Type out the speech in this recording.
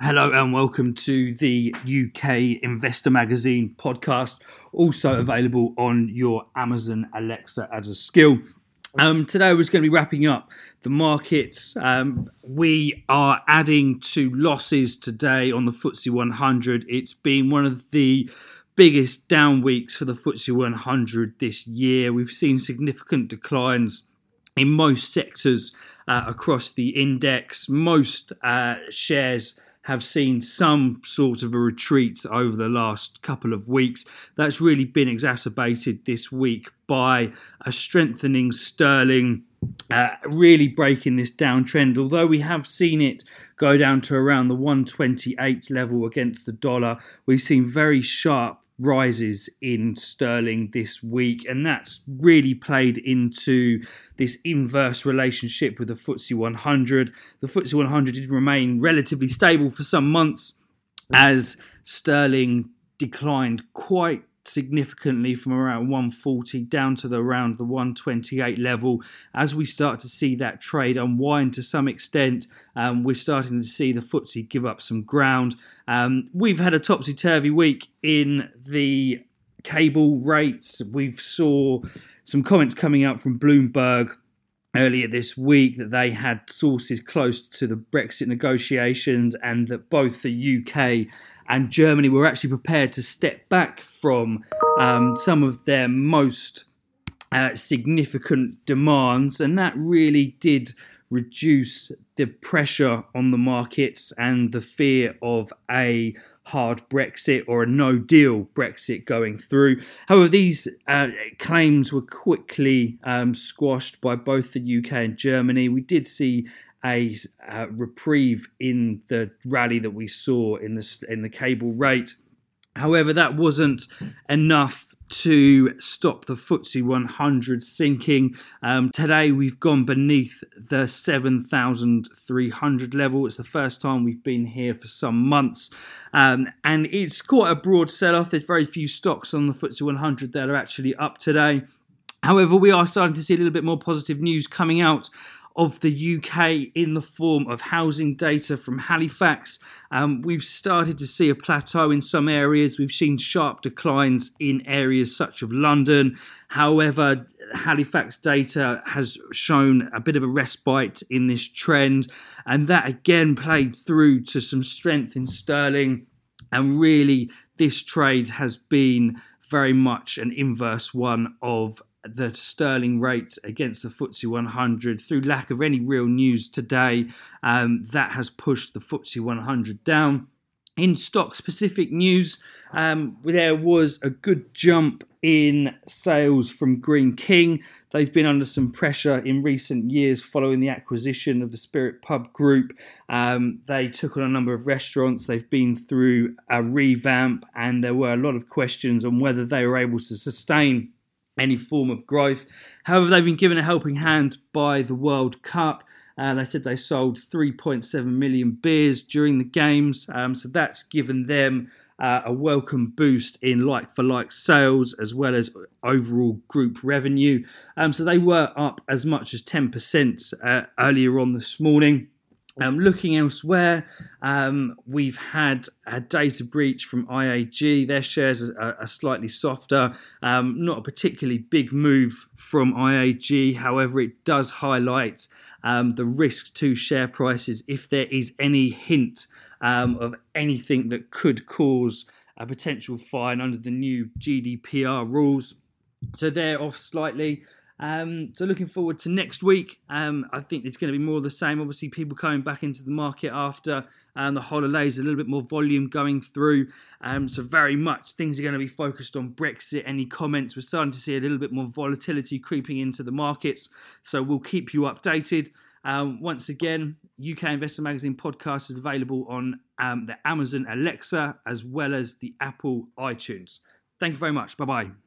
Hello and welcome to the UK Investor Magazine podcast, also available on your Amazon Alexa as a skill. Um, today we're going to be wrapping up the markets. Um, we are adding to losses today on the FTSE 100. It's been one of the biggest down weeks for the FTSE 100 this year. We've seen significant declines in most sectors uh, across the index. Most uh, shares have seen some sort of a retreat over the last couple of weeks. That's really been exacerbated this week by a strengthening sterling. Uh, really breaking this downtrend, although we have seen it go down to around the 128 level against the dollar, we've seen very sharp rises in sterling this week, and that's really played into this inverse relationship with the FTSE 100. The FTSE 100 did remain relatively stable for some months as sterling declined quite significantly from around 140 down to the around the 128 level. As we start to see that trade unwind to some extent um, we're starting to see the FTSE give up some ground. Um, we've had a topsy-turvy week in the cable rates. We've saw some comments coming out from Bloomberg earlier this week that they had sources close to the Brexit negotiations and that both the UK and Germany were actually prepared to step back from um, some of their most uh, significant demands, and that really did reduce the pressure on the markets and the fear of a hard Brexit or a no deal Brexit going through. However, these uh, claims were quickly um, squashed by both the UK and Germany. We did see a uh, reprieve in the rally that we saw in the in the cable rate. However, that wasn't enough to stop the FTSE 100 sinking. Um, today we've gone beneath the 7,300 level. It's the first time we've been here for some months. Um, and it's quite a broad sell off. There's very few stocks on the FTSE 100 that are actually up today. However, we are starting to see a little bit more positive news coming out of the UK in the form of housing data from Halifax. Um, we've started to see a plateau in some areas. We've seen sharp declines in areas such as London. However, Halifax data has shown a bit of a respite in this trend, and that again played through to some strength in sterling. And really, this trade has been very much an inverse one of the sterling rate against the FTSE 100 through lack of any real news today. Um, that has pushed the FTSE 100 down. In stock specific news, um, there was a good jump in sales from Greene King. They've been under some pressure in recent years following the acquisition of the Spirit Pub Group. Um, they took on a number of restaurants. They've been through a revamp, and there were a lot of questions on whether they were able to sustain any form of growth. However, they've been given a helping hand by the World Cup. Uh, they said they sold 3.7 million beers during the games, um, so that's given them uh, a welcome boost in like for like sales as well as overall group revenue. Um, so they were up as much as 10% uh, earlier on this morning. Um, looking elsewhere, um, we've had a data breach from IAG. Their shares are, are slightly softer. Um, not a particularly big move from IAG. However, it does highlight um, the risk to share prices if there is any hint um, of anything that could cause a potential fine under the new GDPR rules. So they're off slightly. Um, so looking forward to next week. Um, I think it's going to be more of the same. Obviously, people coming back into the market after um, the holidays, a little bit more volume going through. Um, so very much things are going to be focused on Brexit. Any comments? We're starting to see a little bit more volatility creeping into the markets. So we'll keep you updated. Um, once again, UK Investor Magazine podcast is available on um, the Amazon Alexa as well as the Apple iTunes. Thank you very much. Bye bye.